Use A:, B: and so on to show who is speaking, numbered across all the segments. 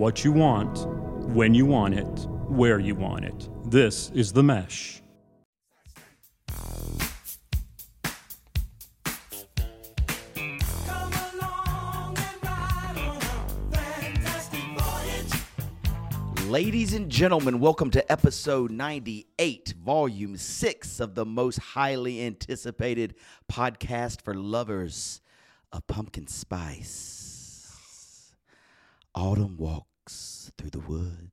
A: what you want, when you want it, where you want it. This is The Mesh.
B: Come along and ride on a fantastic voyage.
C: Ladies and gentlemen, welcome to episode 98, volume 6 of the most highly anticipated podcast for lovers of pumpkin spice. Autumn walks through the woods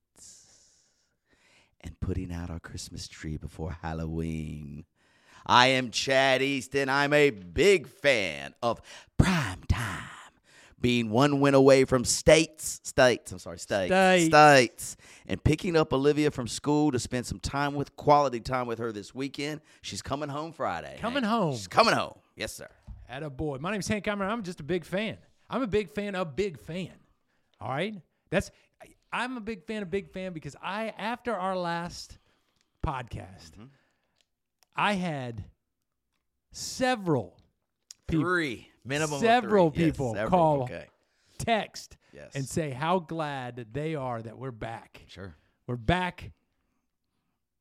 C: and putting out our Christmas tree before Halloween. I am Chad Easton. I'm a big fan of prime time. Being one win away from states, states, I'm sorry, states,
D: States.
C: states, and picking up Olivia from school to spend some time with, quality time with her this weekend. She's coming home Friday.
D: Coming home.
C: She's coming home. Yes, sir.
D: At a boy. My name's Hank Cameron. I'm just a big fan. I'm a big fan of big fan. All right. That's I- I'm a big fan of big fan because I after our last podcast,
C: Mm-hmm.
D: I had several people
C: Three minimum.
D: several
C: three. Yes,
D: people
C: several.
D: call
C: Okay,
D: text
C: Yes.
D: and say how glad they are that we're back.
C: sure.
D: We're back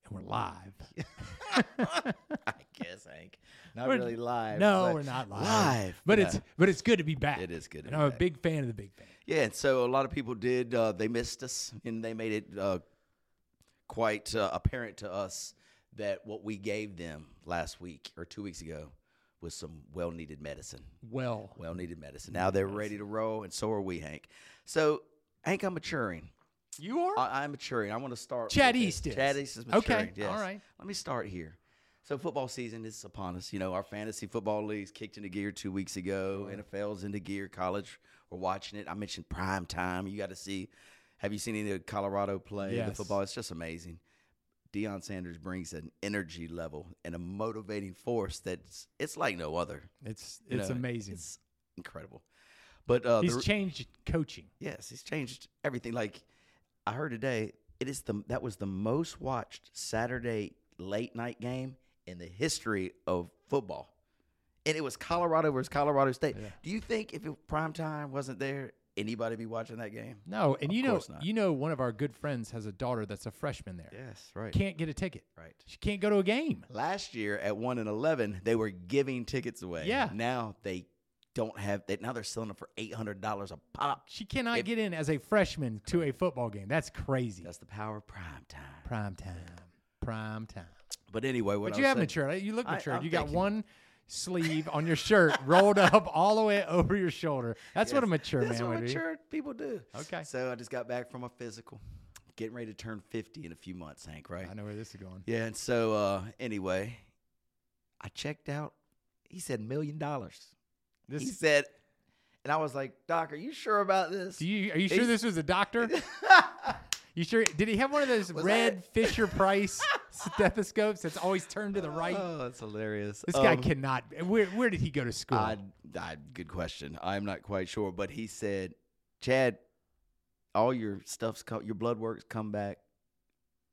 D: and we're live.
C: I guess, Hank. Not
D: We're-
C: really live.
D: no, we're not live.
C: Live,
D: But
C: yeah.
D: it's but it's good to be back.
C: It is good to
D: And
C: be
D: I'm
C: back.
D: a big fan of the big fan.
C: Yeah, and so a lot of people did. Uh, they missed us, and they made it uh, quite uh, apparent to us that what we gave them last week or two weeks ago was some well-needed medicine.
D: Well,
C: Well-needed medicine. Now they're ready to roll, and so are we, Hank. So, Hank, I'm maturing.
D: you are
C: I, I'm maturing. I want to start.
D: Chad East
C: this.
D: is.
C: Chad East is
D: Okay.
C: Yes.
D: all right.
C: Let me start here. So football season is upon us. You know, our fantasy football leagues kicked into gear two weeks ago. NFL's into gear. College, we're watching it. I mentioned prime time. You got to see. Have you seen any of Colorado play the football? It's just amazing. Deion Sanders brings an energy level and a motivating force that's it's like no other.
D: It's
C: You
D: it's
C: know,
D: amazing.
C: It's incredible. But uh,
D: He's
C: the,
D: changed coaching.
C: Yes, he's changed everything. Like I heard today, it is the that was the most watched Saturday late night game in the history of football, and it was Colorado versus Colorado State.
D: Yeah.
C: Do you think if it, prime time wasn't there, anybody be watching that game?
D: No, and
C: Of
D: you know,
C: not.
D: you know, one of our good friends has a daughter that's a freshman there.
C: Yes, right,
D: Can't get a ticket.
C: right.
D: She can't go to a game.
C: Last year at one and eleven, they were giving tickets away.
D: Yeah.
C: Now they don't have. They, now they're selling them for eight hundred dollars a pop.
D: She cannot
C: If-
D: get in as a freshman to a football game. That's crazy.
C: That's the power of prime time.
D: prime time. Prime time.
C: But anyway, what
D: But
C: I
D: you
C: was
D: have
C: saying-
D: matured. You look
C: I-
D: matured.
C: I'm
D: you got
C: thinking-
D: one sleeve on your shirt rolled up all the way over your shoulder. That's what a mature
C: That's
D: man
C: what
D: would
C: mature people do.
D: Okay.
C: So I just got back from a physical, getting ready to turn fifty in a few months, Hank. Right?
D: I know where this is going.
C: Yeah. And so uh, anyway, I checked out. He said million dollars.
D: This,
C: He said, and I was like, Doc, are you sure about this?
D: do you, are you sure
C: He's-
D: this was a doctor? You sure? Did he have one of those
C: Was
D: red
C: that-
D: Fisher Price stethoscopes that's always turned to the right?
C: Oh, that's hilarious.
D: this guy
C: Um,
D: cannot. Where where did he go to school?
C: I, I, good question. I'm not quite sure, but he said, Chad, all your stuff's co- your blood work's come back.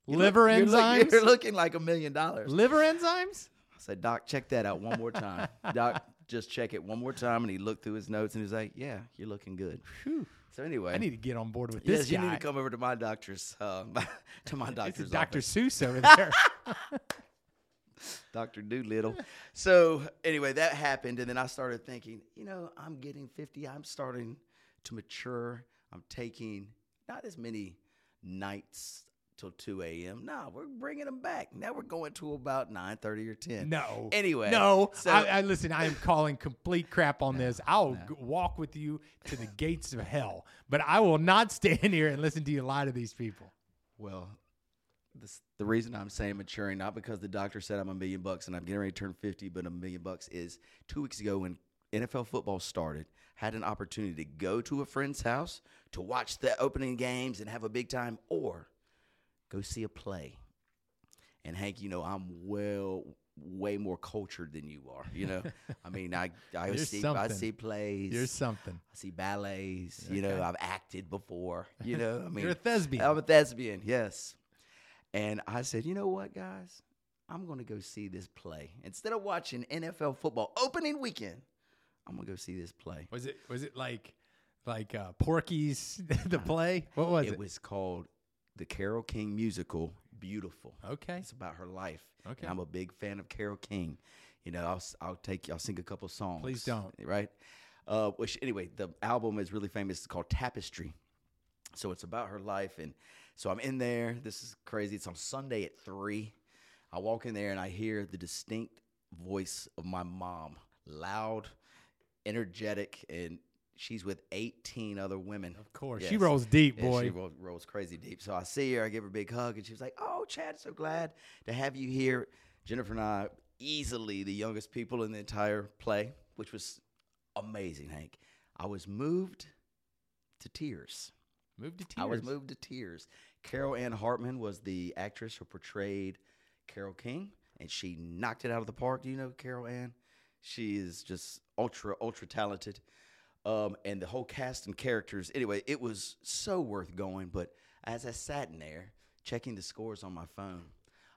C: You look-
D: Liver
C: you're look-
D: enzymes?
C: you're looking like a million dollars.
D: Liver enzymes?
C: I said, Doc, check that out one more time. Doc, just check it one more time. And he looked through his notes and he was like, Yeah, you're looking good.
D: Whew.
C: So anyway,
D: I need to get on board with
C: yes,
D: this
C: you
D: guy.
C: need to come over to my doctor's, uh, to my
D: It's
C: doctor's
D: Dr.
C: office.
D: Seuss over there.
C: Dr. Dolittle. so anyway, that happened, and then I started thinking, you know, I'm getting 50. I'm starting to mature. I'm taking not as many nights till 2 a.m. No, we're bringing them back. Now we're going to about 9:30 or 10.
D: No.
C: Anyway,
D: No.
C: so-
D: I, I listen. I am calling complete crap on this. I'll g- walk with you to the gates of hell, but I will not stand here and listen to you lie to these people.
C: Well, this, the reason I'm saying maturing, not because the doctor said I'm a million bucks and I'm getting ready to turn 50, but a million bucks is two weeks ago when NFL football started, had an opportunity to go to a friend's house to watch the opening games and have a big time, or go see a play. And Hank, you know, I'm well, way more cultured than you are. You know, I mean, I I see I see plays.
D: You're something.
C: I see ballets. You know, I've acted before. You know, I mean,
D: You're a thespian.
C: I'm a thespian, yes. And I said, you know what, guys? I'm going to go see this play. Instead of watching NFL football opening weekend, I'm going to go see this play.
D: Was it was it like like uh, Porky's the play? What was it?
C: it was called the Carole King musical. Beautiful.
D: okay.
C: It's about her life.
D: Okay.
C: And I'm a big fan of Carole King. You know, I'll I'll take I'll sing a couple songs.
D: Please don't.
C: Right. Uh, which anyway, the album is really famous. It's called Tapestry. So it's about her life, and so I'm in there. This is crazy. It's on Sunday at three. I walk in there and I hear the distinct voice of my mom, loud, energetic, and she's with 18 other women.
D: Of course. She rolls deep,
C: Yeah,
D: boy.
C: she rolls, rolls crazy deep. So I see her, I give her a big hug, and she was like, "Oh, Chad, so glad to have you here." Jennifer and I, easily the youngest people in the entire play, which was amazing, Hank. I was moved to tears.
D: Move to tears.
C: I was moved to tears. Carol Ann Hartman was the actress who portrayed Carole King, and she knocked it out of the park. Do you know Carol Ann? She is just ultra, ultra talented. Um, and the whole cast and characters. Anyway, it was so worth going. But as I sat in there checking the scores on my phone,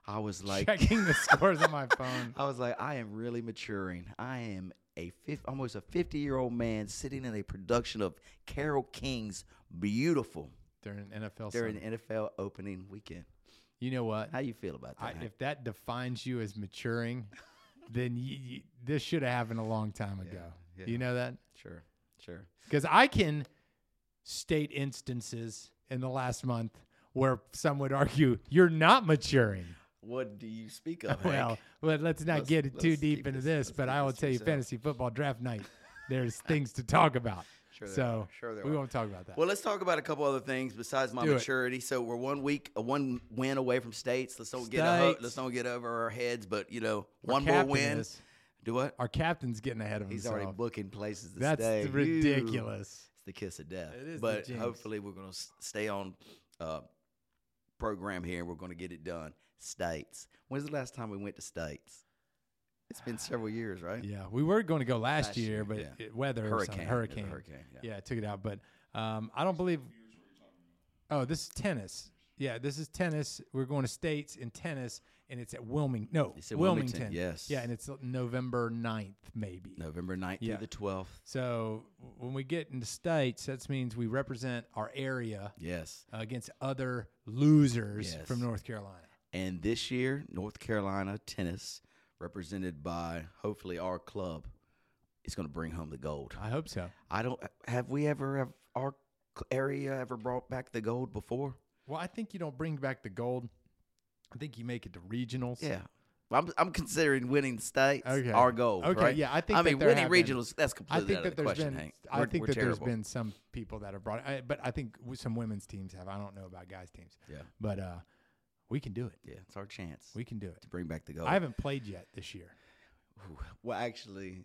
C: I was like,
D: checking the scores on my phone.
C: I was like, I am really maturing. I am a fifth, almost a 50 year old man sitting in a production of Carole King's Beautiful
D: during NFL.
C: during the NFL opening weekend.
D: You know what?
C: How you feel about that?
D: I, if that defines you as maturing, then y y this should have happened a long time ago.
C: yeah.
D: You know that?
C: sure, sure.
D: Because I can state instances in the last month where some would argue you're not maturing.
C: What do you speak of?
D: Well, but let's not
C: Let's-
D: get it too deep into
C: this-
D: this. But I will
C: this
D: tell you, fantasy football draft night. There's things to talk about.
C: Sure
D: so
C: are. Sure
D: we
C: are.
D: won't talk about that.
C: Well, let's talk about a couple other things besides my
D: Do it.
C: maturity. So we're one week, a one win away from states. Let's don't get a, ho- let's don't get over our heads. But you know,
D: Our
C: one more win.
D: is-
C: Do what?
D: Our captain's getting ahead of us.
C: He's
D: himself.
C: already booking places to
D: That's
C: stay. Ew.
D: ridiculous.
C: It's the kiss of death.
D: It is the
C: but
D: jinx.
C: hopefully we're going to stay on uh, program here. and We're going to get it done. States. When's the last time we went to states? It's been several years, right?
D: Yeah, we were going to go last,
C: Last
D: year,
C: year,
D: but
C: yeah.
D: it, weather, or something,
C: Hurricane. It was a
D: hurricane,
C: hurricane, yeah.
D: yeah. took it out. But um, I don't believe. Oh, this is tennis. Yeah, this is tennis. We're going to states in tennis, and it's at Wilmington. No,
C: It's in
D: Wilmington.
C: Wilmington, yes.
D: Yeah, and it's November 9th, maybe.
C: November 9th
D: Yeah.
C: through the 12th.
D: So when we get into the states, that means we represent our area
C: Yes.
D: against other losers
C: Yes.
D: from North Carolina.
C: And this year, North Carolina tennis, represented by hopefully our club, is going to bring home the gold.
D: I hope so.
C: I don't. Have we ever have our area ever brought back the gold before?
D: Well, I think you don't bring back the gold. I think you make it to regionals.
C: Yeah. I'm, I'm considering winning the states
D: Okay.
C: our goal.
D: Okay,
C: right?
D: yeah, I think
C: I mean, winning
D: have been-
C: regionals. That's
D: I
C: completely
D: think
C: out
D: that
C: of the question,
D: been.
C: Hank.
D: I
C: We're-
D: think that
C: terrible.
D: there's been some people that have brought. I, but I think some women's teams have. I don't know about guys teams.
C: Yeah.
D: But uh, we can do it.
C: Yeah, it's our chance
D: We can do it.
C: to bring back the gold.
D: I haven't played yet this year.
C: Ooh, Well, actually,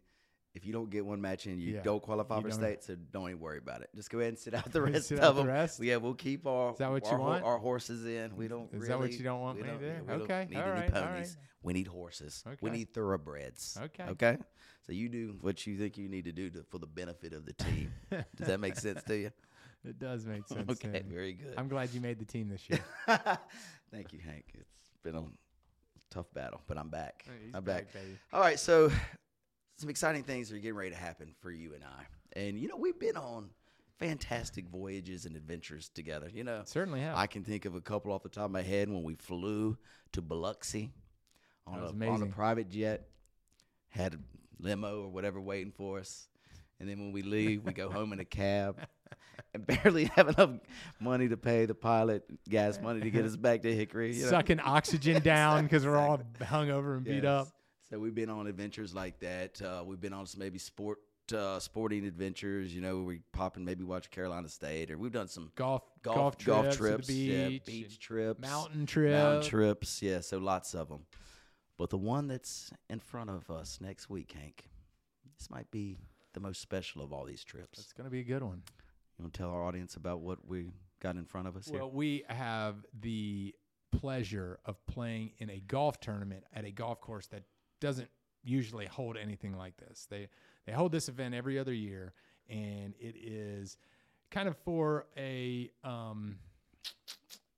C: if you don't get one match in, you
D: Yeah,
C: don't qualify
D: you
C: for
D: don't-
C: state, so don't even worry about it. Just go ahead and sit out the rest
D: Sit
C: of
D: out the
C: them.
D: rest?
C: Yeah, we'll keep our
D: Is that what
C: our,
D: you want?
C: our horses in. We don't.
D: Is that what you don't want
C: we
D: me to
C: yeah, we don't
D: Okay,
C: need
D: all
C: any
D: right,
C: ponies.
D: right.
C: We need horses.
D: Okay.
C: We need thoroughbreds.
D: Okay.
C: Okay. So you do what you think you need to do to, for the benefit of the team. Does that make sense to you?
D: It does make sense.
C: Okay, very good.
D: I'm glad you made the team this year.
C: Thank you, Hank. It's been a tough battle, but I'm back. I'm back.
D: baby.
C: All right, so some exciting things are getting ready to happen for you and I. And you know, we've been on fantastic voyages and adventures together. You know,
D: Certainly have.
C: I can think of a couple off the top of my head when we flew to Biloxi on, a, on a private jet, had a limo or whatever waiting for us. And then when we leave, we go home in a cab and barely have enough money to pay the pilot gas money to get us back to Hickory. You know?
D: Sucking oxygen down because we're all hung over and beat up.
C: So we've been on adventures like that. Uh, we've been on some maybe sport, uh, sporting adventures. You know, we pop and maybe watch Carolina State, or we've done some
D: Golf,
C: golf
D: golf, trips,
C: trips,
D: to the
C: yeah,
D: beach,
C: beach trips,
D: mountain trip.
C: mountain trips. Yeah, so lots of them. But the one that's in front of us next week, Hank, this might be the most special of all these trips.
D: It's going to be a good one.
C: You want to tell our audience about what we got in front of us
D: Well, we have the pleasure of playing in a golf tournament at a golf course that doesn't usually hold anything like this. They they hold this event every other year, and it is kind of for a um,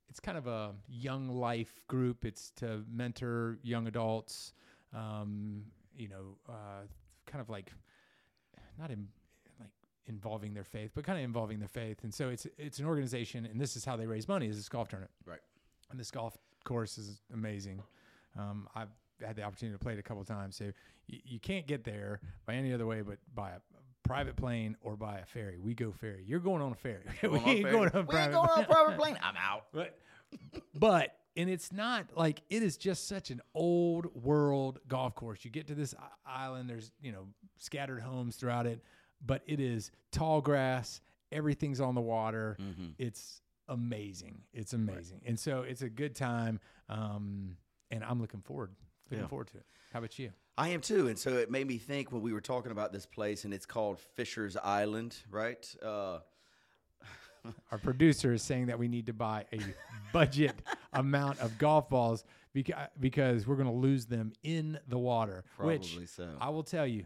D: it's kind of a young life group. It's to mentor young adults. Um, you know, uh, kind of like not in like involving their faith, but kind of involving their faith. And so it's it's an organization, and this is how they raise money: is this golf tournament.
C: Right.
D: And this golf course is amazing. Um, I've had the opportunity to play it a couple of times. So you, you can't get there by any other way but by a private plane or by a ferry. We go ferry. You're going on a ferry. we ain't
C: ferry.
D: going on a
C: we
D: private
C: ain't going on a private plane. I'm out.
D: but but and it's not like it is just such an old world golf course. You get to this island, there's you know scattered homes throughout it, but it is tall grass. Everything's on the water.
C: Mm-hmm.
D: It's amazing. It's amazing, and so it's a good time. Um, and I'm looking forward, looking
C: Yeah.
D: forward to it. How about you?
C: I am too, and so it made me think when we were talking about this place, and it's called Fisher's Island, right? Uh,
D: Our producer is saying that we need to buy a budget amount of golf balls because because we're going to lose them in the water. which
C: Probably so.
D: I will tell you,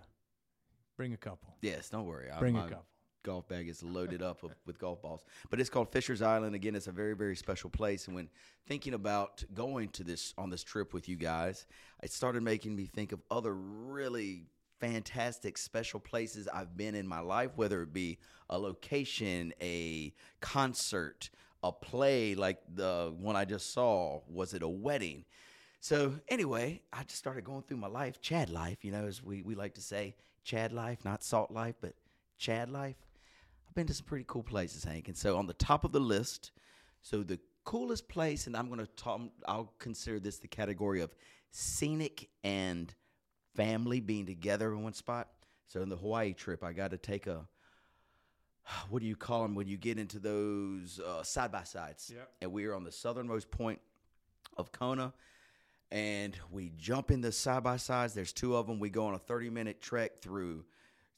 D: bring a couple.
C: yes, don't worry. I-
D: Bring a couple.
C: Golf bag is loaded up with, with golf balls. But it's called Fisher's Island. Again, it's a very, very special place. And when thinking about going to this on this trip with you guys, it started making me think of other really fantastic special places I've been in my life, whether it be a location, a concert, a play like the one I just saw, was it a wedding? So anyway, I just started going through my life, Chad life, you know, as we, we like to say, Chad life, not salt life, but Chad life. Been to some pretty cool places, Hank. And so on the top of the list, so the coolest place, and I'm going to talk, I'll consider this the category of scenic and family being together in one spot. So in the Hawaii trip, I got to take a, what do you call them when you get into those uh, side by sides?
D: Yep.
C: And we are on the southernmost point of Kona and we jump in the side by sides. There's two of them. We go on a 30 minute trek through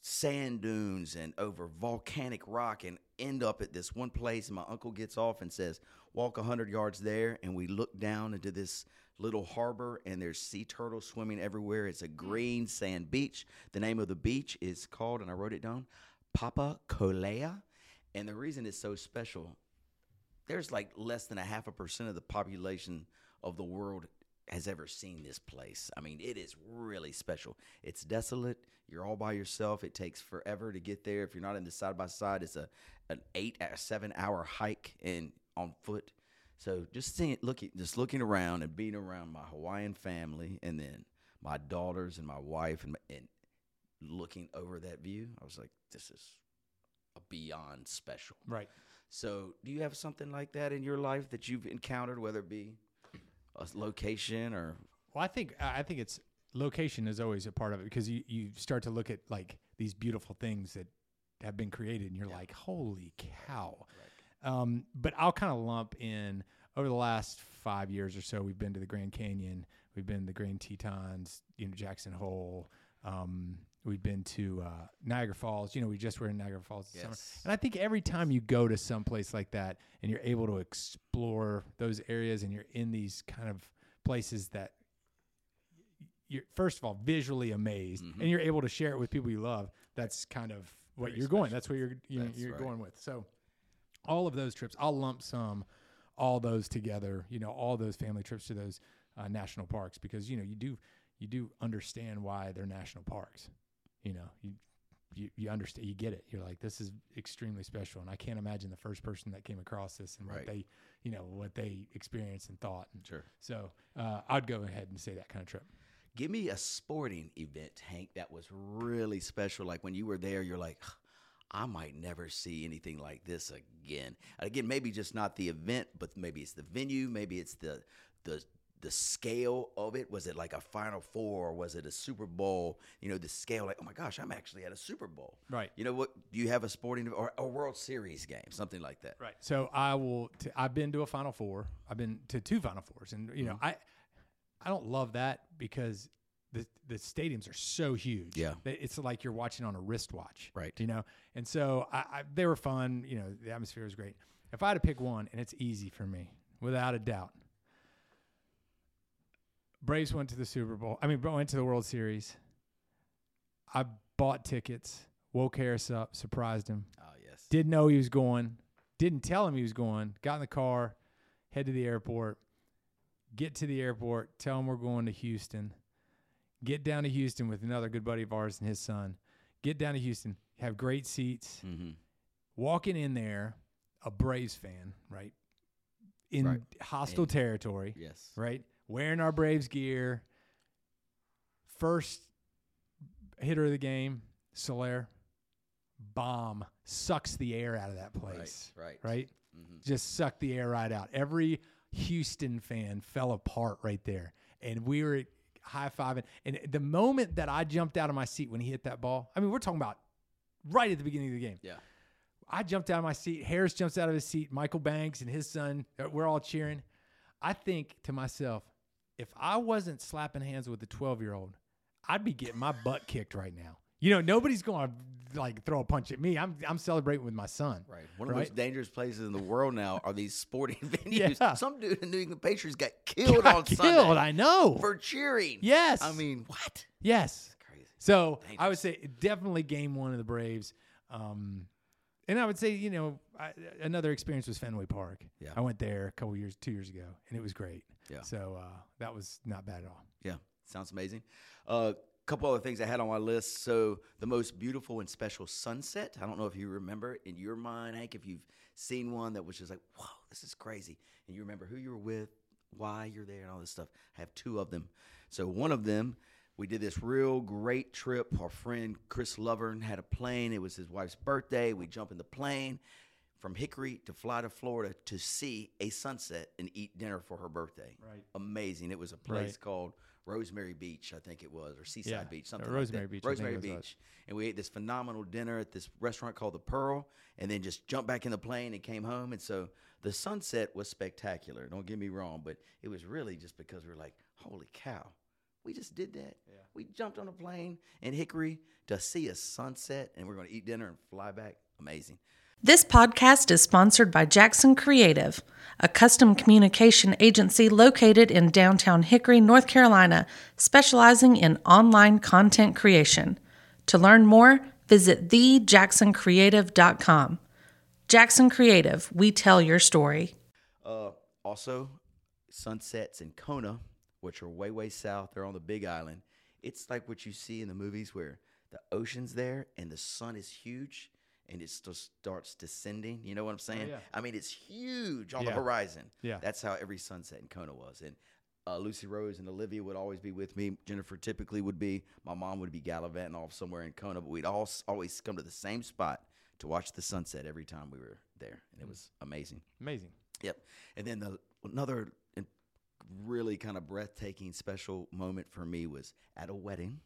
C: sand dunes and over volcanic rock and end up at this one place. And my uncle gets off and says, Walk 100 yards there. And we look down into this little harbor and there's sea turtles swimming everywhere. It's a hmm. green sand beach. The name of the beach is called, and I wrote it down, Papakolea. And the reason it's so special, there's like less than a half a percent of the population of the world has ever seen this place. I mean, it is really special. It's desolate. You're all by yourself. It takes forever to get there. If you're not in the side by side, it's a an eight or seven hour hike and on foot. So just seeing looking, just looking around and being around my Hawaiian family, and then my daughters and my wife, and, and looking over that view, I was like, this is a beyond special.
D: Right.
C: So, do you have something like that in your life that you've encountered, whether it be a location or
D: Well, I think I think it's location is always a part of it because you you start to look at like these beautiful things that have been created, and you're like, holy cow. Um, but I'll kind of lump in over the last five years or so. We've been to the Grand Canyon, we've been to the Grand Tetons, you know, Jackson Hole. Um, we've been to uh, Niagara Falls. You know, we just were in Niagara Falls this summer.
C: Yes.
D: And I think every time you go to some place like that and you're able to explore those areas and you're in these kind of places that you're first of all visually amazed
C: Mm-hmm.
D: and you're able to share it with people you love, that's kind of what
C: Very
D: you're going. That's what you're you're,
C: That's
D: you're
C: right.
D: going with. So all of those trips, I'll lump some all those together, you know, all those family trips to those uh, national parks because you know, you do you do understand why they're national parks. You know, you you, you understand you get it you're like this is extremely special and i can't imagine the first person that came across this and
C: Right.
D: what they you know what they experienced and thought and
C: Sure.
D: so uh, i'd go ahead and say that kind of trip
C: Give me a sporting event, Hank, that was really special. Like when you were there, you're like, I might never see anything like this again. Again, maybe just not the event, but maybe it's the venue, maybe it's the the the scale of it. Was it like a Final Four or was it a Super Bowl? You know, the scale, like, oh my gosh, I'm actually at a Super Bowl.
D: Right.
C: You know what? Do you have a sporting or a World Series game, something like that?
D: Right. So I will. T- I've been to a Final Four. I've been to two Final Fours, and you know,
C: Mm-hmm.
D: I I don't love that because the the stadiums are so huge.
C: Yeah.
D: that it's like you're watching on a wristwatch.
C: Right.
D: You know, and so I, I they were fun. You know, the atmosphere was great. If I had to pick one, and it's easy for me, without a doubt. Braves went to the Super Bowl. I mean, went to the World Series. I bought tickets, woke Harris up, surprised him
C: Oh yes.
D: didn't know he was going, didn't tell him he was going, got in the car, head to the airport, get to the airport, tell him we're going to Houston, get down to Houston with another good buddy of ours and his son, get down to Houston, have great seats.
C: Mm-hmm.
D: Walking in there, a Braves fan, right? In
C: Right.
D: hostile
C: In-
D: territory,
C: Yes.
D: right? Wearing our Braves gear. First hitter of the game, Soler, bomb, sucks the air out of that place.
C: Right.
D: Right?
C: Mhm.
D: Just sucked the air right out. Every Houston fan fell apart right there. And we were high fiving. And the moment that I jumped out of my seat when he hit that ball, I mean, we're talking about right at the beginning of the game.
C: Yeah.
D: I jumped out of my seat. Harris jumps out of his seat. Michael Banks and his son, uh, we're all cheering. I think to myself, if I wasn't slapping hands with a 12 year old, I'd be getting my butt kicked right now. You know, nobody's going to like throw a punch at me. I'm, I'm celebrating with my son.
C: Right. One of the most dangerous places in the world now are these sporting venues.
D: Yeah.
C: Some dude in New England Patriots got killed
D: Got
C: on
D: killed.
C: Sunday
D: I know.
C: for cheering.
D: yes.
C: I mean, what?
D: yes.
C: Crazy.
D: So I would say definitely game one of the Braves. Um, and I would say, you know, I, another experience was Fenway Park.
C: Yeah.
D: I went there a couple years, two years ago, and it was great.
C: Yeah.
D: So uh, that was not bad at all.
C: Yeah, sounds amazing. A uh, couple other things I had on my list. So the most beautiful and special sunset. I don't know if you remember in your mind, Hank, if you've seen one that was just like, "Whoa, this is crazy," and you remember who you were with, why you're there, and all this stuff. I have two of them. So one of them, we did this real great trip. Our friend Chris Lovern had a plane. It was his wife's birthday. We jump in the plane from Hickory to fly to Florida to see a sunset and eat dinner for her birthday.
D: Right.
C: Amazing. It was a place
D: Right.
C: called Rosemary Beach, I think it was, or Seaside
D: Yeah,
C: Beach, something
D: Rosemary
C: like that.
D: Beach,
C: Rosemary. Beach. And we ate this phenomenal dinner at this restaurant called the Pearl, and then just jumped back in the plane and came home. And so the sunset was spectacular. Don't get me wrong, but it was really just because we were like, holy cow, we just did that. We jumped on a plane in Hickory to see a sunset, and we're going to eat dinner and fly back. Amazing.
E: This podcast is sponsored by Jackson Creative, a custom communication agency located in downtown Hickory, North Carolina, specializing in online content creation. To learn more, visit thejacksoncreative.com. Jackson Creative, we tell your story.
C: Uh, also, sunsets in Kona, which are way, way south. They're on the Big Island. It's like what you see in the movies where the ocean's there and the sun is huge and it just starts descending. You know what I'm saying?
D: yeah.
C: I mean, it's huge on
D: Yeah.
C: the horizon.
D: Yeah.
C: That's how every sunset in Kona was. And uh, Lucy Rose and Olivia would always be with me. Jennifer typically would be. My mom would be gallivanting off somewhere in Kona, but we'd all always come to the same spot to watch the sunset every time we were there, and it was amazing.
D: Amazing.
C: Yep. And then the another really kind of breathtaking special moment for me was at a wedding.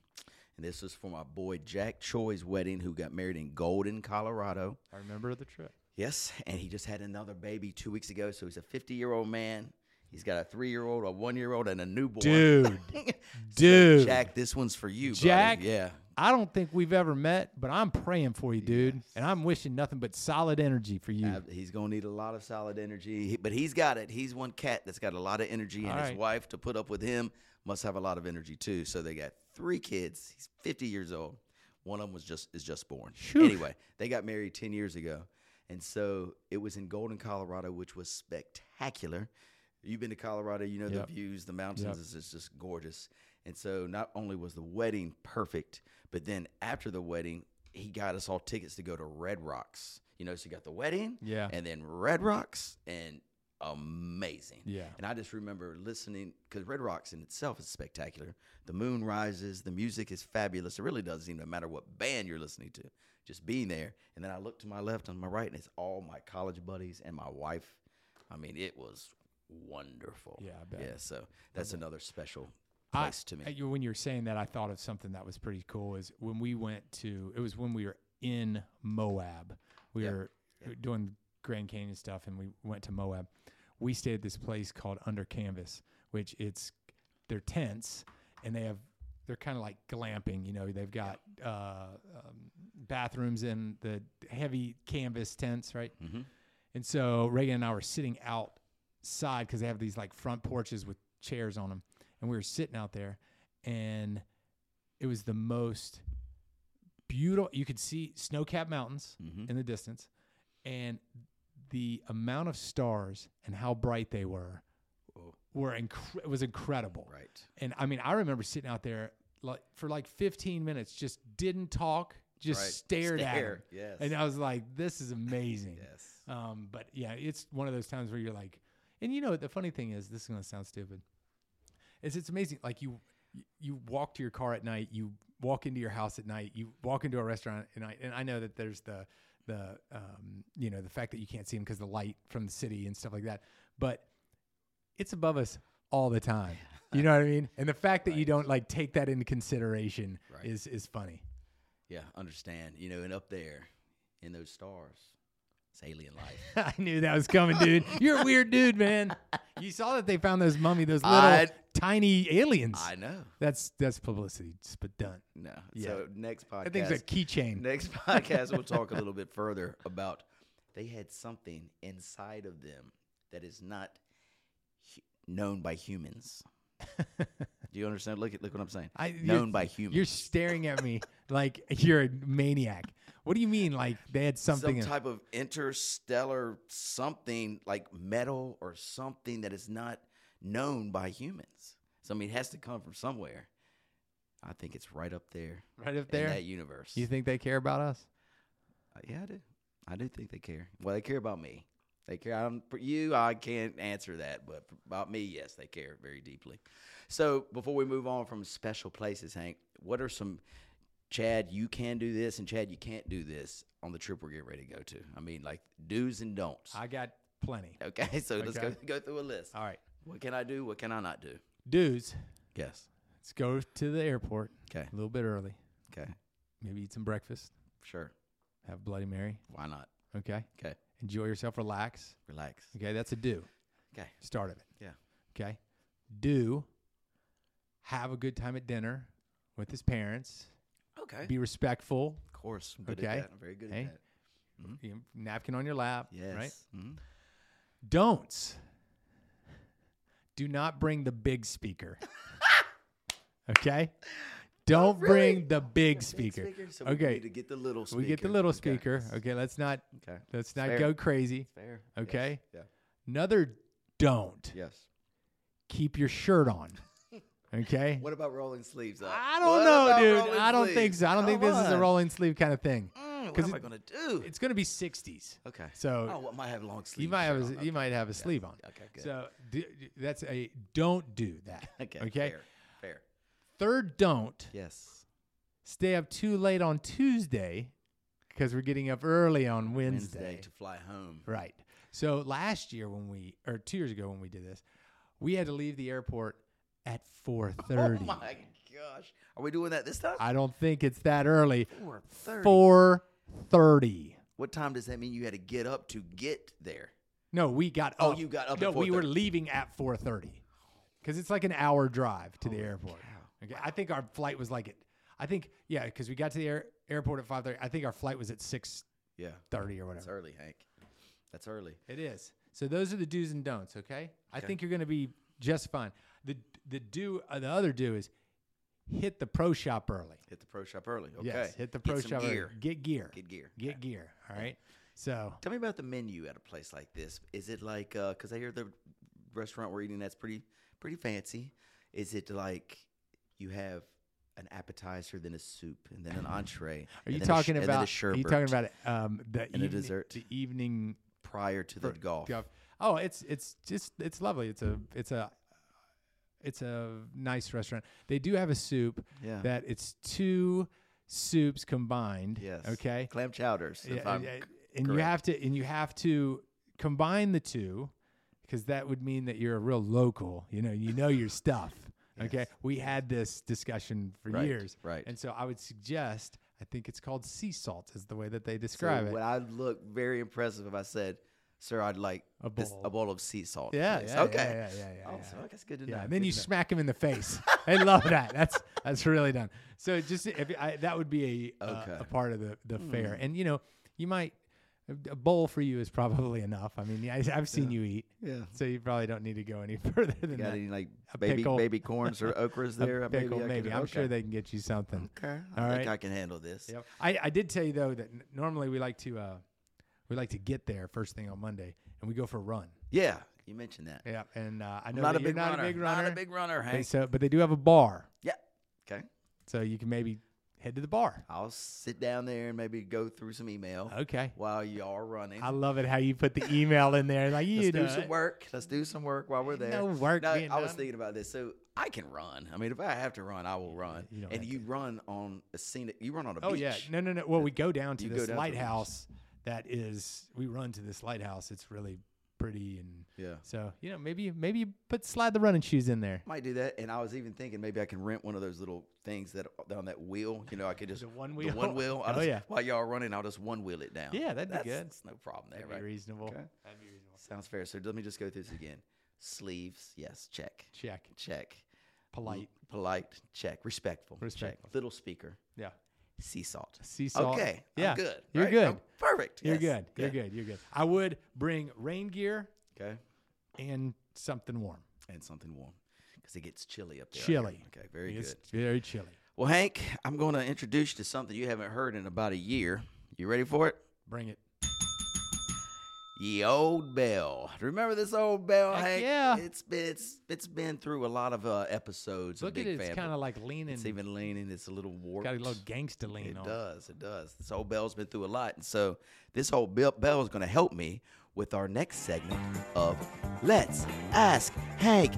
C: And this was for my boy Jack Choi's wedding, who got married in Golden, Colorado.
D: I remember the trip.
C: Yes, and he just had another baby two weeks ago. So he's a 50 year old man. He's got a three year old, a one year old, and a newborn.
D: Dude.
C: So,
D: Dude.
C: Jack, this one's for you, buddy.
D: Jack,
C: Yeah.
D: I don't think we've ever met, but I'm praying for you, dude.
C: Yes.
D: And I'm wishing nothing but solid energy for you.
C: Ab- He's gonna need a lot of solid energy, He- but he's got it. He's one cat that's got a lot of energy, and his wife to put up with him must have a lot of energy too. So they got three kids. He's 50 years old. One of them was just is just born.
D: Phew.
C: Anyway, they got married 10 years ago, and so it was in Golden, Colorado, which was spectacular. You've been to Colorado, you know
D: Yep.
C: the views, the mountains
D: Yep.
C: just, just gorgeous. And so not only was the wedding perfect, but then after the wedding, he got us all tickets to go to Red Rocks. You know, so you got the wedding,
D: Yeah.
C: and then Red Rocks, and amazing.
D: Yeah.
C: And I just remember listening because Red Rocks in itself is spectacular. The moon rises, the music is fabulous. It really doesn't even matter what band you're listening to, just being there. And then I look to my left and my right, and it's all my college buddies and my wife. I mean, it was wonderful.
D: Yeah, I bet.
C: Yeah, so that's another special
D: I-
C: place to me.
D: when you're saying that, I thought of something that was pretty cool. Is when we went to it was when we were in Moab. We
C: Yep.
D: were doing Grand Canyon stuff, and we went to Moab. We stayed at this place called Under Canvas, which it's they're tents, and they have they're kind of like glamping. You know, they've got uh, um, bathrooms in the heavy canvas tents, right?
C: Mhm.
D: And so Reagan and I were sitting outside because they have these like front porches with chairs on them, and we were sitting out there, and it was the most beautiful. You could see snow-capped mountains
C: Mhm.
D: in the distance, and the amount of stars and how bright they were were it was incredible.
C: Right.
D: And I mean, I remember sitting out there like for like 15 minutes, just didn't talk, just
C: Right.
D: stared at him.
C: Yes.
D: And I was like, this is amazing.
C: Yes.
D: Um, but yeah, it's one of those times where you're like, and you know, the funny thing is, this is gonna sound stupid, is it's amazing. Like you, you walk to your car at night, you walk into your house at night, you walk into a restaurant at night, and I know that there's the, the, um, you know, the fact that you can't see them because the light from the city and stuff like that, but it's above us all the time. You know what I mean? And the fact that you don't like take that into consideration
C: Right.
D: is is funny.
C: Yeah, understand. You know, and up there in those stars, it's alien life.
D: I knew that was coming, dude. You're a weird dude, man. You saw that they found those mummy, those little
C: I-
D: tiny aliens.
C: I know.
D: That's that's publicity, done.
C: No.
D: Yeah.
C: So next podcast.
D: I think it's a keychain.
C: Next podcast, we'll talk a little bit further about they had something inside of them that is not hu- known by humans. Do you understand? Look at look what I'm saying.
D: I,
C: known by humans.
D: You're staring at me like you're a maniac. What do you mean? Like they had something?
C: some
D: in-
C: type of interstellar something like metal or something that is not known by humans. So I mean, it has to come from somewhere. I think it's right up there,
D: right up there.
C: that universe.
D: You think they care about us?
C: Uh, Yeah, I do. I do think they care. Well, they care about me. They care. I'm, for you, I can't answer that, but for- about me, yes, they care very deeply. So before we move on from special places, Hank, what are some Chad? You can do this, and Chad, you can't do this on the trip we're getting ready to go to. I mean, like do's and don'ts.
D: I got plenty.
C: okay, so let's go go through a list.
D: All right,
C: What can I do? What can I not do?
D: dudes.
C: Yes.
D: Let's go to the airport
C: Okay.
D: a little bit early.
C: Okay.
D: Maybe eat some breakfast.
C: Sure.
D: Have Bloody Mary.
C: Why not?
D: Okay.
C: Okay.
D: Enjoy yourself. Relax.
C: Relax.
D: Okay, that's a do.
C: Okay.
D: Start of it.
C: Yeah.
D: Okay. Do have a good time at dinner with his parents.
C: Okay.
D: Be respectful.
C: of course. I'm good
D: Okay.
C: at that. I'm very good
D: Hey.
C: at that.
D: You know, napkin on your lap.
C: Yes.
D: Right.
C: Mhm.
D: Don'ts. Do not bring the big speaker. okay. Don't
C: really?
D: bring the big
C: Big
D: speaker.
C: So we
D: Okay.
C: need to get the little speaker.
D: We get the little speaker. Okay. Let's not
C: Okay.
D: let's not
C: Fair.
D: go crazy.
C: Fair.
D: Okay.
C: Yes.
D: Another don't.
C: Yes.
D: Keep your shirt on. Okay.
C: What about rolling sleeves up?
D: I don't
C: What
D: know, dude. I don't think so. I don't think
C: Come
D: this is a rolling sleeve kind of thing.
C: Mm, what am I gonna do?
D: It's going to be 60s.
C: Okay.
D: So
C: oh, well, might have long sleeves.
D: you might have a,
C: on.
D: you might have a sleeve on.
C: Okay, good.
D: So that's a don't do that.
C: okay.
D: okay.
C: Fair. Fair.
D: Third don't
C: Yes.
D: stay up too late on Tuesday because we're getting up early on Wednesday.
C: Wednesday to fly home.
D: Right. So last year when we or 2 years ago when we did this, we had to leave the airport at 4:30.
C: Oh my gosh. Are we doing that this time?
D: I don't think it's that early.
C: 4:30.
D: 4:30.
C: What time does that mean you had to get up to get there?
D: No, we got
C: Oh,
D: up.
C: you got up
D: No, we were leaving at 4:30 because it's like an hour drive to the airport. Okay, I think our flight was like it. I think yeah, because we got to the air, airport at 5:30. I think our flight was at six.
C: Yeah.
D: Thirty or whatever.
C: That's
D: whatever.
C: early, Hank. That's early.
D: It is. So those are the do's and don'ts. Okay, I think you're going to be just fine. The the do uh, the other do is hit the pro shop early.
C: Hit the pro shop early. Okay.
D: Yes, hit the
C: Get
D: pro
C: some
D: shop
C: gear.
D: early. Get gear.
C: Get gear.
D: Get
C: Okay.
D: gear. All right. So
C: Tell me about the menu at a place like this. Is it like because I hear the restaurant we're eating that's pretty pretty fancy. Is it like you have an appetizer, then a soup, and then an entree?
D: Are you
C: sh-
D: talking
C: a
D: about? Are you talking about um, the
C: and
D: evening,
C: dessert.
D: The evening
C: prior to the
D: for
C: golf?
D: Oh, it's it's just it's lovely. It's a it's a it's a nice restaurant. They do have a soup
C: Yeah.
D: that it's two soups combined.
C: Yes.
D: Okay.
C: Clam chowders. if
D: Yeah, and you have to and you have to combine the two because that would mean that you're a real local. You know, you know your stuff. Okay.
C: Yes.
D: We had this discussion for
C: Right,
D: years.
C: right.
D: And so I would suggest. I think it's called sea salt is the way that they
C: So
D: describe it.
C: Would I look very impressive if I said, "Sir, I'd like
D: A
C: this,
D: bowl.
C: a bowl of sea salt"?
D: Yeah,
C: please."
D: yeah,
C: okay.
D: yeah, yeah, yeah, yeah,
C: Oh,
D: yeah.
C: that's good to know.
D: Yeah, and then
C: good
D: you smack him in the face. I love that. That's that's really done. So just if I, that would be a uh,
C: Okay. Hmm.
D: a part of the the fare, and you know you might a- bowl for you is probably enough. I mean, I, I've seen you eat,
C: Yeah.
D: so you probably don't need to go any further than
C: Got
D: that.
C: any like
D: A
C: baby
D: pickle.
C: baby corns or okras there?
D: a
C: Uh,
D: pickle,
C: maybe.
D: Maybe. I'm sure they can get you something.
C: Okay. I
D: All
C: think
D: right.
C: I can handle this.
D: Yep. I, I did tell you though that n- normally we like to uh, we like to get there first thing on Monday, and we go for a run.
C: Yeah. You mentioned that.
D: Yeah, and uh, I know
C: not a
D: you're
C: big
D: not
C: runner.
D: a big runner.
C: Not a big runner, Hank.
D: so but they do have a bar,
C: Yeah. Okay.
D: so you can maybe head to the bar.
C: I'll sit down there and maybe go through some email
D: Okay.
C: while y'all are running.
D: I love it how you put the email in there. Like you
C: Let's do some work. Let's do some work while we're there.
D: No work
C: No, I was
D: done.
C: thinking about this. So I can run. I mean, if I have to run, I will run.
D: you
C: and you run on a scenic. You run on a
D: Oh
C: beach.
D: yeah, no, no, no. Well, we go down to
C: You
D: this
C: down to
D: lighthouse. That is, we run to this lighthouse. It's really pretty, and
C: Yeah.
D: so you know, maybe maybe you put slide the running shoes in there.
C: Might do that. And I was even thinking maybe I can rent one of those little things that on that wheel. You know, I could just
D: The one
C: The
D: wheel?
C: one wheel. I'll
D: Oh,
C: just-
D: yeah.
C: While y'all are running, I'll just one wheel it down.
D: Yeah, that'd be
C: That's-
D: good.
C: That's no problem there,
D: That'd
C: right?
D: be reasonable.
C: Okay.
D: That'd be reasonable.
C: Sounds fair. So let me just go through this again. Sleeves, yes, check,
D: Check.
C: check.
D: Polite.
C: polite, check. Respectful,
D: Respectful.
C: check. Little speaker,
D: Yeah.
C: Sea salt.
D: Sea salt.
C: Okay,
D: Yeah.
C: I'm good.
D: You're
C: right?
D: good.
C: I'm perfect.
D: You're
C: yes,
D: good. You're good. You're good. I would bring rain gear
C: Okay,
D: and something warm.
C: and something warm because it gets chilly up there.
D: Chilly.
C: Okay, very
D: It's
C: good.
D: very chilly.
C: Well, Hank, I'm going to introduce you to something you haven't heard in about a year. You ready for it?
D: Bring it.
C: Ye old bell. Remember this old bell,
D: Heck
C: Hank?
D: yeah.
C: It's been it's it's been through a lot of uh, episodes.
D: Look
C: of
D: at
C: Big
D: it. It's kind of like leaning.
C: It's even leaning. It's a little warped.
D: got a little gangster lean on
C: It
D: on.
C: does. It does. This old bell's been through a lot, and so this old bell, bell is going to help me with our next segment of Let's Ask Hank.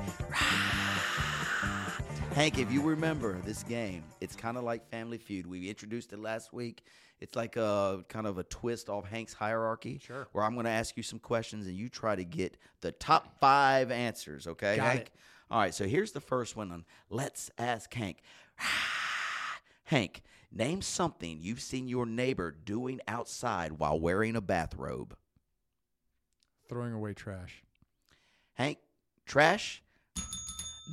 C: Hank, if you remember this game, it's kind of like Family Feud. We introduced it last week. It's like a kind of a twist off Hank's hierarchy.
D: Sure.
C: Where I'm going to ask you some questions and you try to get the top five answers. Okay,
D: Got
C: Hank.
D: it.
C: All right. So here's the first one on Let's Ask Hank. Hank, name something you've seen your neighbor doing outside while wearing a bathrobe.
D: Throwing away trash.
C: Hank, trash.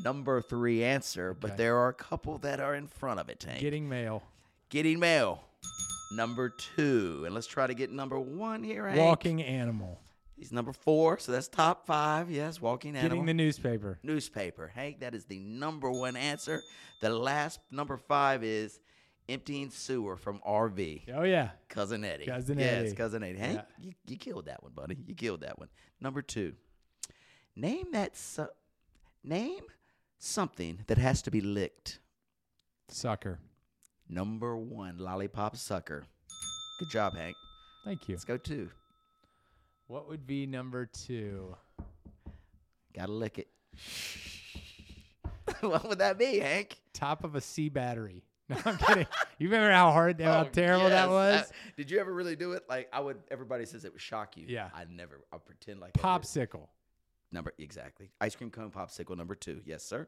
C: Number three answer, but
D: Okay.
C: there are a couple that are in front of it, Hank.
D: Getting mail.
C: Getting mail. Number two. And let's try to get number one here, Hank.
D: Walking animal.
C: He's number four, so that's top five. Yes, walking animal.
D: Getting the newspaper.
C: newspaper. Hank, that is the number one answer. The last number five is emptying sewer from RV.
D: Oh yeah.
C: Cousin Eddie.
D: Cousin
C: yes,
D: Eddie.
C: cousin Eddie. Hank,
D: Yeah.
C: you, you killed that one, buddy. You killed that one. Number two. Name that. Su- name something that has to be licked.
D: Sucker.
C: Number one, lollipop sucker. Good job, Hank.
D: Thank you.
C: Let's go two.
D: What would be number two?
C: Gotta lick it. what would that be, Hank?
D: Top of a C battery. No, I'm kidding. You remember how hard, how
C: Oh,
D: terrible that was?
C: Uh, did you ever really do it? Like I would. Everybody says it would shock you.
D: Yeah.
C: I never. I'll pretend like I.
D: Popsicle.
C: number exactly. Ice cream cone popsicle number two. Yes, sir.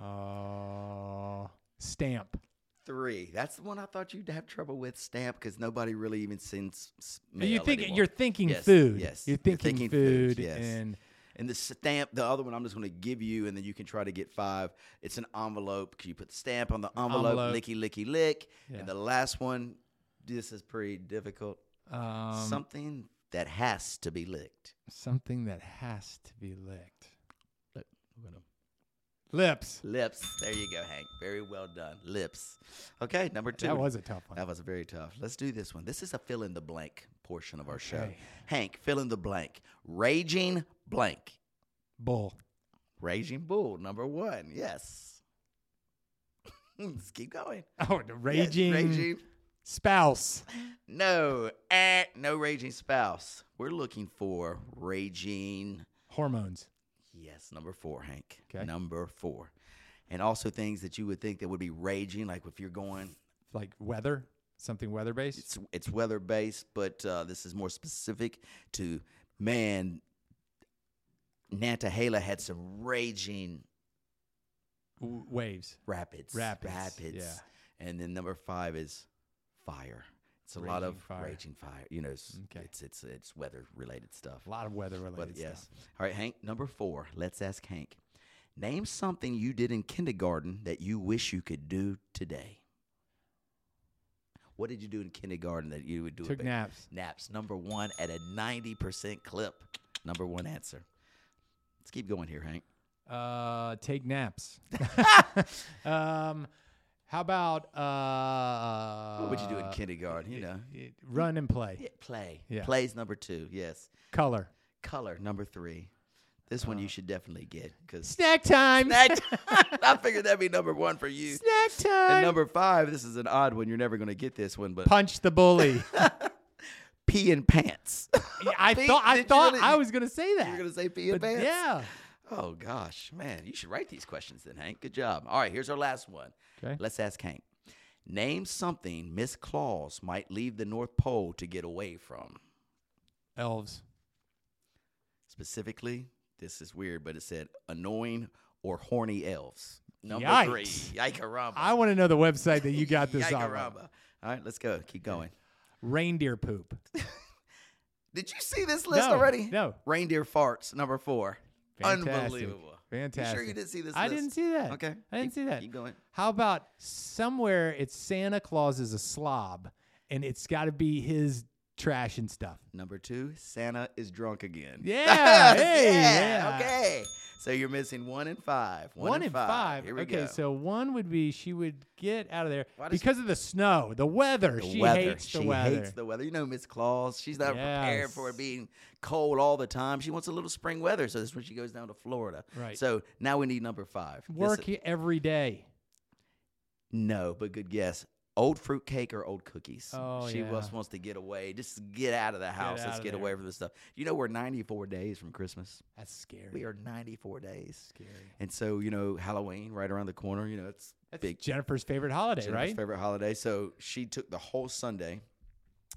D: Uh, stamp.
C: Three. That's the one I thought you'd have trouble with. Stamp because nobody really even sends.
D: Are You think
C: anymore.
D: you're thinking
C: Yes,
D: food.
C: yes.
D: You're
C: You're
D: thinking,
C: thinking food,
D: food,
C: yes.
D: and
C: And the stamp, the other one, I'm just going to give you, and then you can try to get five. It's an envelope. You put the stamp on the envelope,
D: envelope.
C: licky, licky, lick.
D: Yeah.
C: And the last one, this is pretty difficult.
D: um,
C: Something that has to be licked.
D: something that has to be licked.
C: Look, look at 'em.
D: Lips.
C: Lips. There you go, Hank. Very well done. Lips. Okay, number two.
D: That was a tough one.
C: That was very tough. Let's do this one. This is a fill in the blank portion of our show. Hank, fill in the blank. Raging blank.
D: Bull.
C: Raging bull, number one. Yes. Let's keep going.
D: Oh, the
C: Yes,
D: raging,
C: raging.
D: spouse.
C: No. Eh, no raging spouse. We're looking for raging.
D: Hormones.
C: Yes, number four, Hank.
D: Okay.
C: Number four. And also things that you would think that would be raging, like if you're going
D: Like weather. Something weather based.
C: it's it's weather based, but uh, this is more specific to man. Nantahala had some raging
D: waves.
C: rapids,
D: Rapids,
C: rapids,
D: yeah.
C: and then number five is fire. It's a lot of
D: Raging fire.
C: raging fire. You know, it's,
D: Okay.
C: it's it's it's weather related stuff.
D: A lot of weather related
C: But yes,
D: stuff.
C: all right, Hank. Number four. Let's ask Hank. Name something you did in kindergarten that you wish you could do today. What did you do in kindergarten that you would do?
D: Took naps.
C: Naps. Number one at a 90% clip. Number one answer. Let's keep going here, Hank.
D: Uh, take naps. um, how about uh?
C: What would you do in kindergarten? You know,
D: y- Run and play.
C: yeah, play.
D: Yeah.
C: Play's number two. Yes.
D: Color.
C: Color number three. This one
D: Uh,
C: you should definitely get because
D: Snack time.
C: Snack time. I figured that'd be number one for you.
D: Snack time.
C: And number five, this is an odd one. You're never going to get this one, but
D: Punch the bully.
C: pee in pants.
D: I
C: Pete,
D: thought I thought
C: really-
D: I was gonna say that.
C: You're going to say pee in pants?
D: Yeah.
C: Oh, gosh. Man, you should write these questions then, Hank. Good job. All right, here's our last one.
D: Okay.
C: Let's ask Hank. Name something Miss Claus might leave the North Pole to get away from.
D: Elves.
C: Specifically, this is weird, but it said annoying or horny elves. Number
D: Yikes.
C: three. Yikaramba.
D: I want to know the website that you got this on.
C: All right, let's go. Keep going.
D: Reindeer poop.
C: Did you see this list
D: No,
C: already?
D: no.
C: Reindeer farts, number four.
D: Fantastic.
C: Unbelievable.
D: Fantastic.
C: You sure you didn't see this
D: I
C: list?
D: didn't see that.
C: Okay.
D: I didn't
C: Keep-
D: see that.
C: Keep going.
D: How about somewhere it's Santa Claus is a slob and it's got to be his trash and stuff.
C: Number two, Santa is drunk again.
D: Yeah, hey, yeah.
C: Okay. So you're missing one and five. One,
D: One,
C: and five.
D: five.
C: Here we
D: okay,
C: go.
D: so one would be she would get out of there because of the snow, the weather.
C: the
D: she
C: weather.
D: hates the
C: she
D: weather.
C: hates the weather. You know, Miss Claus, she's not prepared for it being cold all the time. She wants a little spring weather, so that's when she goes down to Florida.
D: Right.
C: So now we need number five.
D: Work
C: is-
D: he- every day.
C: no, but good guess. Old fruit cake or old cookies?
D: Oh,
C: she
D: yeah.
C: just wants to get away. Just get out of the house.
D: out
C: Let's get
D: there.
C: away from this stuff. You know, we're 94 days from Christmas.
D: That's scary.
C: We are 94 days.
D: scary.
C: And so, you know, Halloween right around the corner, you know, it's
D: That's
C: big.
D: Jennifer's favorite holiday,
C: Jennifer's
D: right?
C: favorite holiday. So she took the whole Sunday,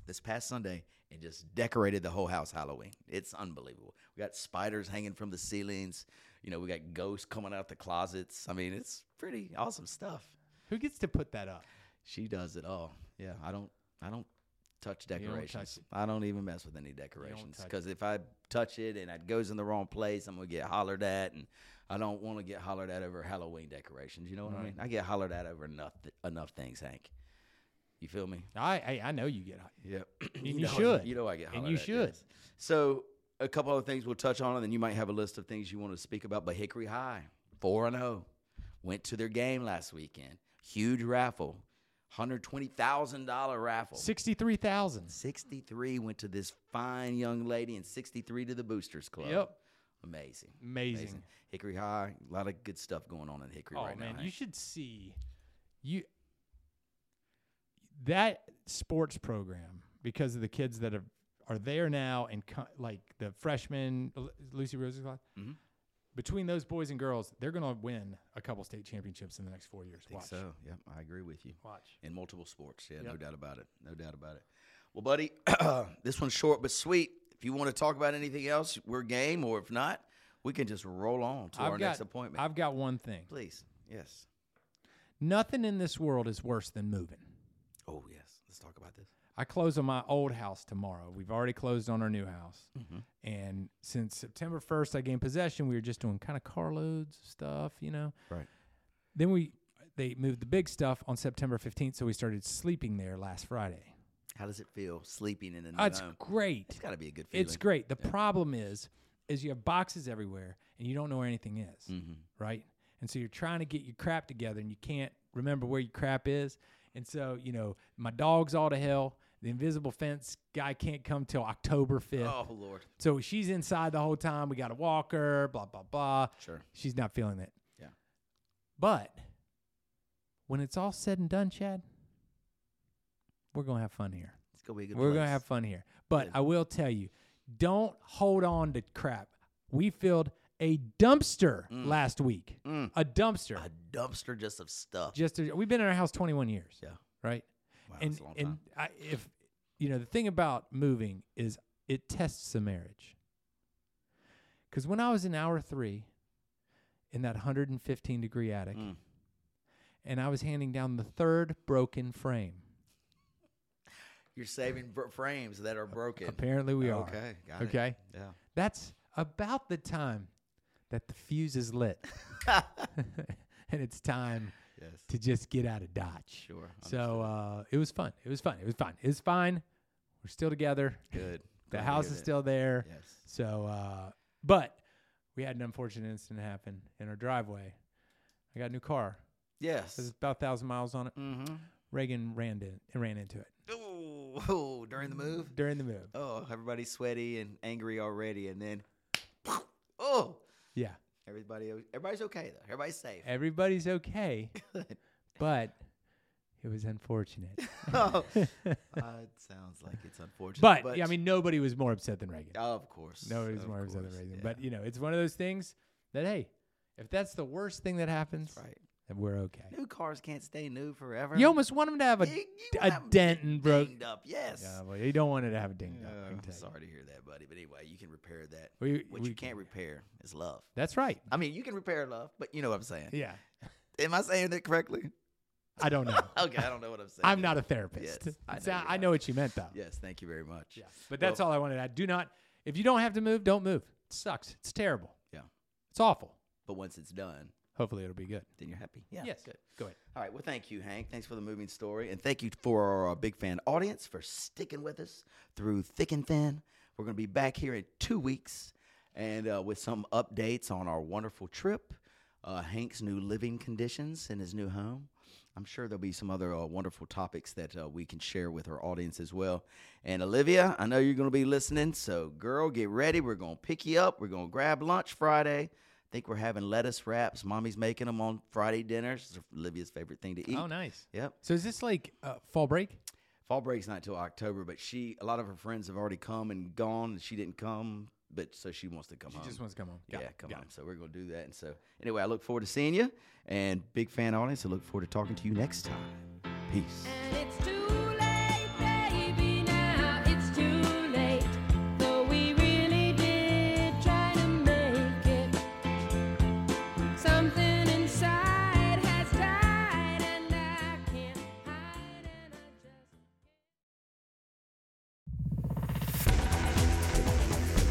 C: this past Sunday, and just decorated the whole house Halloween. It's unbelievable. We got spiders hanging from the ceilings. You know, we got ghosts coming out the closets. I mean, it's pretty awesome stuff.
D: Who gets to put that up?
C: She does it all. Yeah, I don't. I don't touch
D: don't touch
C: decorations. I don't even mess with any decorations because if I touch it and it goes in the wrong place, I'm gonna get hollered at, and I don't want to get hollered at over Halloween decorations. You know what I mean? Mm-hmm. I get hollered at over enough enough things, Hank. You feel me?
D: I I, I know you get.
C: Yep.
D: And you
C: know,
D: should.
C: You know I get hollered.
D: And
C: you
D: should.
C: yes. So a couple other things we'll touch on, and then you might have a list of things you want to speak about. But Hickory High, four and zero, went to their game last weekend. Huge raffle, hundred twenty thousand dollar raffle.
D: Sixty-three thousand.
C: 63 went to this fine young lady, and 63 to the Boosters Club.
D: Yep.
C: Amazing.
D: Amazing.
C: Hickory High, a lot of good stuff going on in Hickory
D: Oh
C: right
D: man,
C: now.
D: you should see you that sports program because of the kids that are are there now and co- like the freshmen, Lucy Rose's class.
C: Mhm.
D: Between those boys and girls, they're going to win a couple state championships in the next four years.
C: think
D: Watch.
C: so. Yep, I agree with you.
D: Watch.
C: In multiple sports. Yeah, no doubt about it. No doubt about it. Well, buddy, this one's short but sweet. If you want to talk about anything else, we're game, or if not, we can just roll on to
D: I've
C: our
D: got,
C: next appointment.
D: I've got one thing.
C: Please. Yes.
D: Nothing in this world is worse than moving.
C: Oh, yes. Let's talk about this.
D: I close on my old house tomorrow. We've already closed on our new house.
C: Mm-hmm.
D: And since September 1st, I gained possession. We were just doing kind of carloads of stuff, you know.
C: Right.
D: Then we they moved the big stuff on September 15th, so we started sleeping there last Friday.
C: How does it feel sleeping in a new
D: Oh, it's
C: home?
D: great.
C: It's got to be a good feeling.
D: It's great. The problem is is you have boxes everywhere and you don't know where anything is,
C: Mm-hmm.
D: right? And so you're trying to get your crap together and you can't remember where your crap is. And so, you know, my dog's all to hell. The invisible fence guy can't come till October 5th.
C: Oh, Lord.
D: So she's inside the whole time. We got to walk her, blah, blah, blah.
C: Sure.
D: She's not feeling it.
C: Yeah.
D: But when it's all said and done, Chad, we're going to have fun here.
C: It's going to be a good
D: We're going to have fun here. But. I will tell you, don't hold on to crap. We filled a dumpster last week.
C: Mm.
D: A dumpster.
C: a dumpster just of stuff.
D: Just to, we've been in our house 21 years.
C: yeah.
D: Right?
C: Wow,
D: and
C: that's a long
D: and
C: time.
D: I, if you know the thing about moving is it tests a marriage. Because when I was in hour three, in that 115 degree attic,
C: Mm.
D: and I was handing down the third broken frame.
C: You're saving br- frames that are broken.
D: Apparently, we are.
C: Okay. Got it.
D: Okay,
C: Yeah.
D: that's about the time that the fuse is lit, and it's time
C: Yes.
D: to just get out of Dodge.
C: Sure.
D: So uh, it was fun. It was fun. It was fun. It was fine. We're still together.
C: Good.
D: The
C: Glad
D: house is
C: that.
D: still there.
C: Yes.
D: So, uh, but we had an unfortunate incident happen in our driveway. I got a new car.
C: Yes.
D: It's about a thousand miles on it.
C: Mm-hmm.
D: Reagan ran in, ran into it
C: Ooh, ooh, during the move.
D: during the move.
C: Oh, everybody's sweaty and angry already, and then, oh,
D: Yeah.
C: Everybody, everybody's okay though. Everybody's safe.
D: Everybody's okay, but it was unfortunate.
C: oh, uh, it sounds like it's unfortunate.
D: But, yeah, I mean, nobody was more upset than Reagan.
C: of course,
D: Nobody was
C: of
D: more upset than
C: course,
D: Reagan.
C: yeah.
D: But you know, it's one of those things that hey, if that's the worst thing that happens,
C: right.
D: We're okay.
C: New cars can't stay new forever.
D: You almost want them to have a,
C: You- you
D: a dent and broke.
C: dinged up. Yes.
D: Yeah, well, you don't want it to have a ding.
C: Uh,
D: up, I can tell you.
C: sorry to hear that, buddy. But anyway, you can repair that.
D: We-
C: what
D: we
C: you can't repair is love.
D: That's right.
C: I mean, you can repair love, but you know what I'm saying.
D: Yeah.
C: Am I saying that correctly?
D: I don't know.
C: Okay, I don't know what I'm saying.
D: I'm not a therapist.
C: Yes, I know
D: I know what you meant though.
C: Yes, thank you very much.
D: Yeah. But that's
C: Well-
D: all I wanted to add. Do not, if you don't have to move, don't move. It sucks. It's terrible.
C: Yeah.
D: It's awful.
C: But once it's done,
D: Hopefully it'll be good.
C: then you're happy. Yeah.
D: yes.
C: Good.
D: Go ahead.
C: All right. Well, thank you, Hank. Thanks for the moving story. And thank you for our uh, big fan audience for sticking with us through thick and thin. We're going to be back here in two weeks and uh, with some updates on our wonderful trip, uh, Hank's new living conditions in his new home. I'm sure there'll be some other uh, wonderful topics that uh, we can share with our audience as well. And Olivia, I know you're going to be listening. So, girl, get ready. We're going to pick you up. We're going to grab lunch Friday. I think we're having lettuce wraps. Mommy's making them on Friday dinners. It's Olivia's favorite thing to eat.
D: Oh, nice.
C: Yep.
D: So is this like uh, fall break?
C: Fall break's not till October, but she a lot of her friends have already come and gone, and she didn't come, but so she wants to come
D: She
C: home.
D: just wants to come home.
C: yeah,
D: Got it.
C: come
D: Got
C: on. So we're gonna do that. And so anyway, I look forward to seeing you, and big fan audience. I look forward to talking to you next time. Peace.